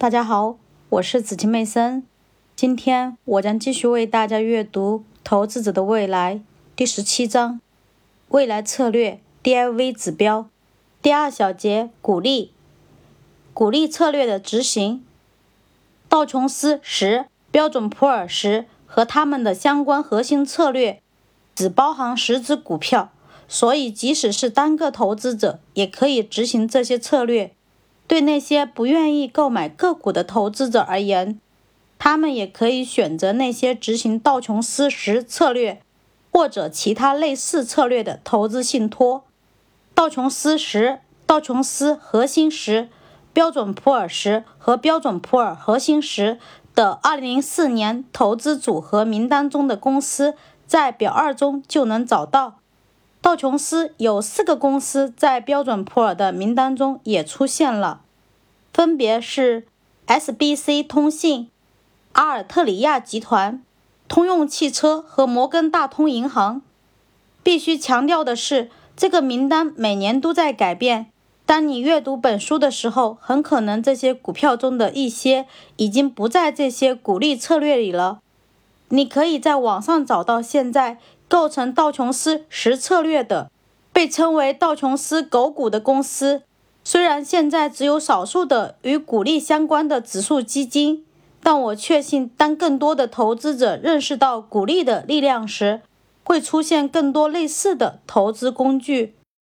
大家好，我是紫金妹森。今天我将继续为大家阅读《投资者的未来》第十七章：未来策略 DIV 指标。第二小节：鼓励，鼓励策略的执行。道琼斯十、标准普尔十和他们的相关核心策略只包含十只股票，所以即使是单个投资者也可以执行这些策略。对那些不愿意购买个股的投资者而言，他们也可以选择那些执行道琼斯十策略或者其他类似策略的投资信托。道琼斯十、道琼斯核心十、标准普尔十和标准普尔核心十的2004年投资组合名单中的公司，在表二中就能找到。道琼斯有四个公司在标准普尔的名单中也出现了，分别是 SBC 通信、阿尔特里亚集团、通用汽车和摩根大通银行。必须强调的是，这个名单每年都在改变。当你阅读本书的时候，很可能这些股票中的一些已经不在这些鼓励策略里了。你可以在网上找到现在。构成道琼斯十策略的，被称为道琼斯狗股的公司，虽然现在只有少数的与股利相关的指数基金，但我确信，当更多的投资者认识到股利的力量时，会出现更多类似的投资工具。